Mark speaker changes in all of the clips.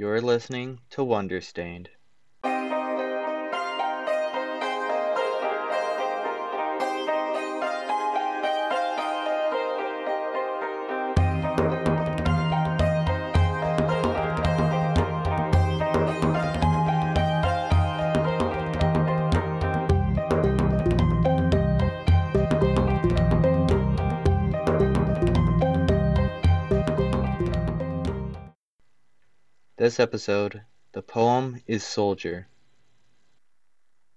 Speaker 1: You're listening to Wonderstained. This episode, the poem is Soldier.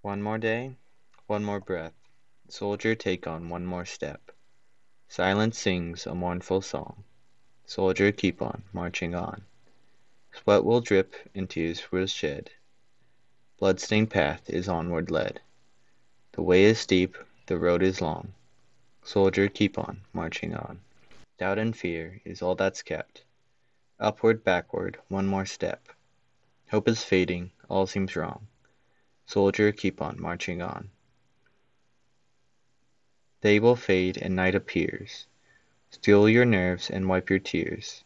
Speaker 1: One more day, one more breath. Soldier, take on one more step. Silence sings a mournful song. Soldier, keep on marching on. Sweat will drip and tears will shed. Bloodstained path is onward led. The way is steep, the road is long. Soldier, keep on marching on. Doubt and fear is all that's kept. Upward, backward, one more step. Hope is fading, all seems wrong. Soldier, keep on marching on. Day will fade and night appears. Steel your nerves and wipe your tears.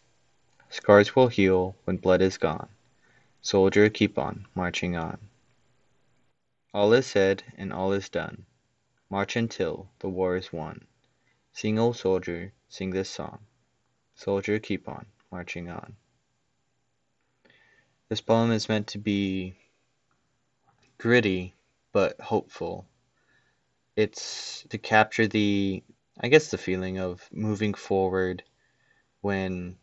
Speaker 1: Scars will heal when blood is gone. Soldier, keep on marching on. All is said and all is done. March until the war is won. Sing, O soldier, sing this song. Soldier, keep on marching on. This poem is meant to be gritty but hopeful. It's to capture the, I guess, the feeling of moving forward when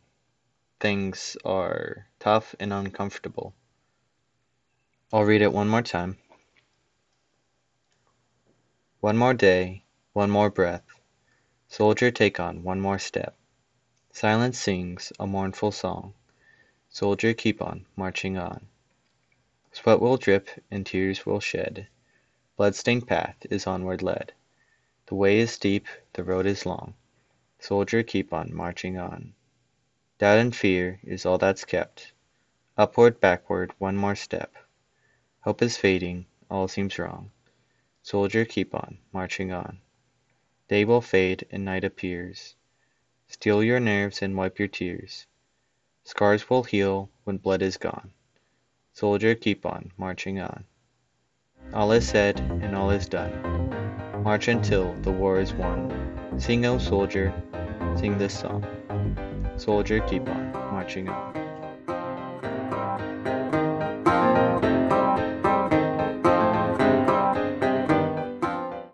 Speaker 1: things are tough and uncomfortable. I'll read it one more time. One more day, one more breath. Soldier, take on one more step. Silence sings a mournful song. Soldier, keep on marching on. Sweat will drip and tears will shed. Blood stained path is onward led. The way is steep, the road is long. Soldier, keep on marching on. Doubt and fear is all that's kept. Upward, backward, one more step. Hope is fading, all seems wrong. Soldier, keep on marching on. Day will fade and night appears. Steel your nerves and wipe your tears. Scars will heal when blood is gone. Soldier, keep on marching on. All is said and all is done. March until the war is won. Sing, O soldier, sing this song. Soldier, keep on marching on.